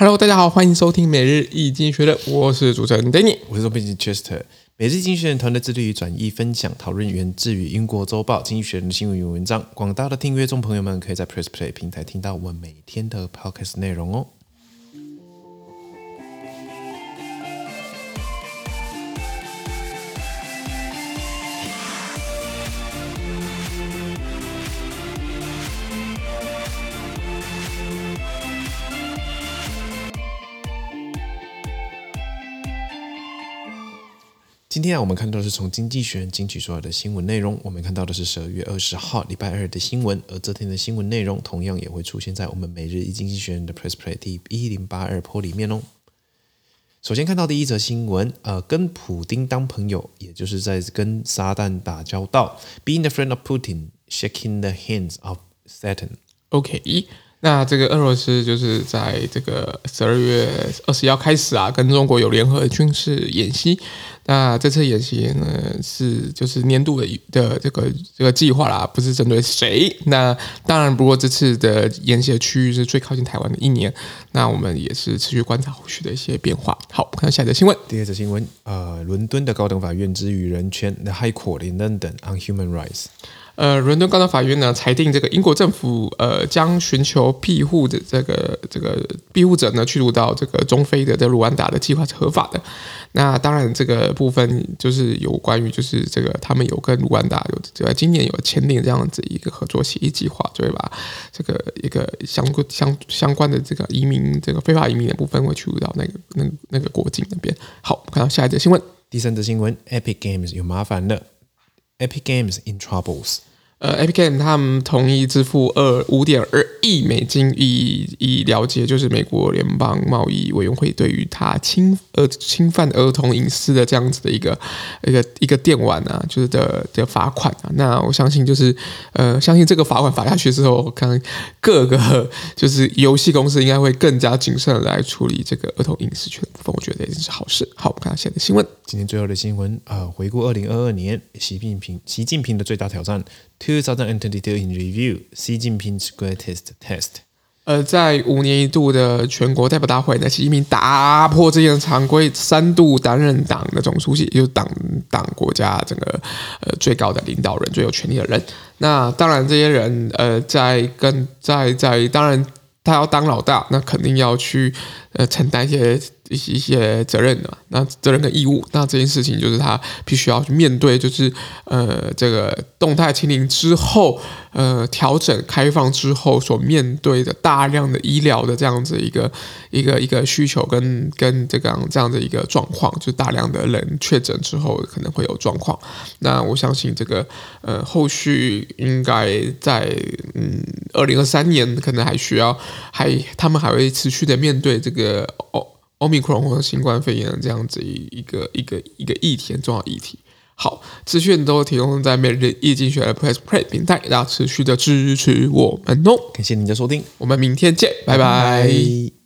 Hello，大家好，欢迎收听每日易经学人，我是主持人 Danny，我是总编辑 Chester。每日经济学人团队致力于转译、分享、讨论源自于英国周报《经济学人》的新闻与文章。广大的订阅众朋友们，可以在 Press Play 平台听到我们每天的 Podcast 内容哦。今天啊，我们看到的是从《经济学人》精取出来的新闻内容。我们看到的是十二月二十号礼拜二的新闻，而这天的新闻内容同样也会出现在我们每日一经济学人的 Press Play 第一零八二波里面哦。首先看到第一则新闻，呃，跟普丁当朋友，也就是在跟撒旦打交道，Being the friend of Putin, shaking the hands of Satan。OK。那这个俄罗斯就是在这个十二月二十一号开始啊，跟中国有联合军事演习。那这次演习呢，是就是年度的的这个这个计划啦，不是针对谁。那当然，不过这次的演习的区域是最靠近台湾的一年。那我们也是持续观察后续的一些变化。好，我们看下一则新闻。第二则新闻，呃，伦敦的高等法院之于人权，The High Court in London on Human Rights。呃，伦敦高等法院呢裁定，这个英国政府呃将寻求庇护的这个这个庇护者呢驱逐到这个中非的这卢旺达的计划是合法的。那当然，这个部分就是有关于就是这个他们有跟卢旺达有这今年有签订这样子一个合作协议计划，就会把这个一个相关相相关的这个移民这个非法移民的部分会驱逐到那个那那个国境那边。好，看到下一则新闻。第三则新闻，Epic Games 有麻烦了，Epic Games in troubles。 呃，Epic Games 他们同意支付二五点二亿美金以以了解，就是美国联邦贸易委员会对于他侵呃侵犯儿童隐私的这样子的一个一个一个电玩啊，就是的的罚款啊。那我相信就是呃，相信这个罚款罚下去之后，我看各个就是游戏公司应该会更加谨慎来处理这个儿童隐私权部分。我觉得也是好事。好，我们看到现在的新闻。今天最后的新闻啊，回顾二零二二年，习近平习近平的最大挑战。2022 in review，习近平 greatest test。呃，在五年一度的全国代表大会呢，习近平打破这样常规，三度担任党的总书记，也就是党党国家整个呃最高的领导人，最有权力的人。那当然，这些人呃，在跟在在，当然他要当老大，那肯定要去呃承担一些。一些一些责任的，那责任跟义务，那这件事情就是他必须要去面对，就是呃这个动态清零之后，呃调整开放之后所面对的大量的医疗的这样子一个一个一个需求跟跟这个这样的一个状况，就大量的人确诊之后可能会有状况。那我相信这个呃后续应该在嗯二零二三年可能还需要还他们还会持续的面对这个哦。奥密克戎或者新冠肺炎这样子一一个一个一个议题，很重要议题。好，资讯都提供在每日易经济学的 Press Play 平台，大家持续的支持我们哦。感谢您的收听，我们明天见，拜拜。拜拜。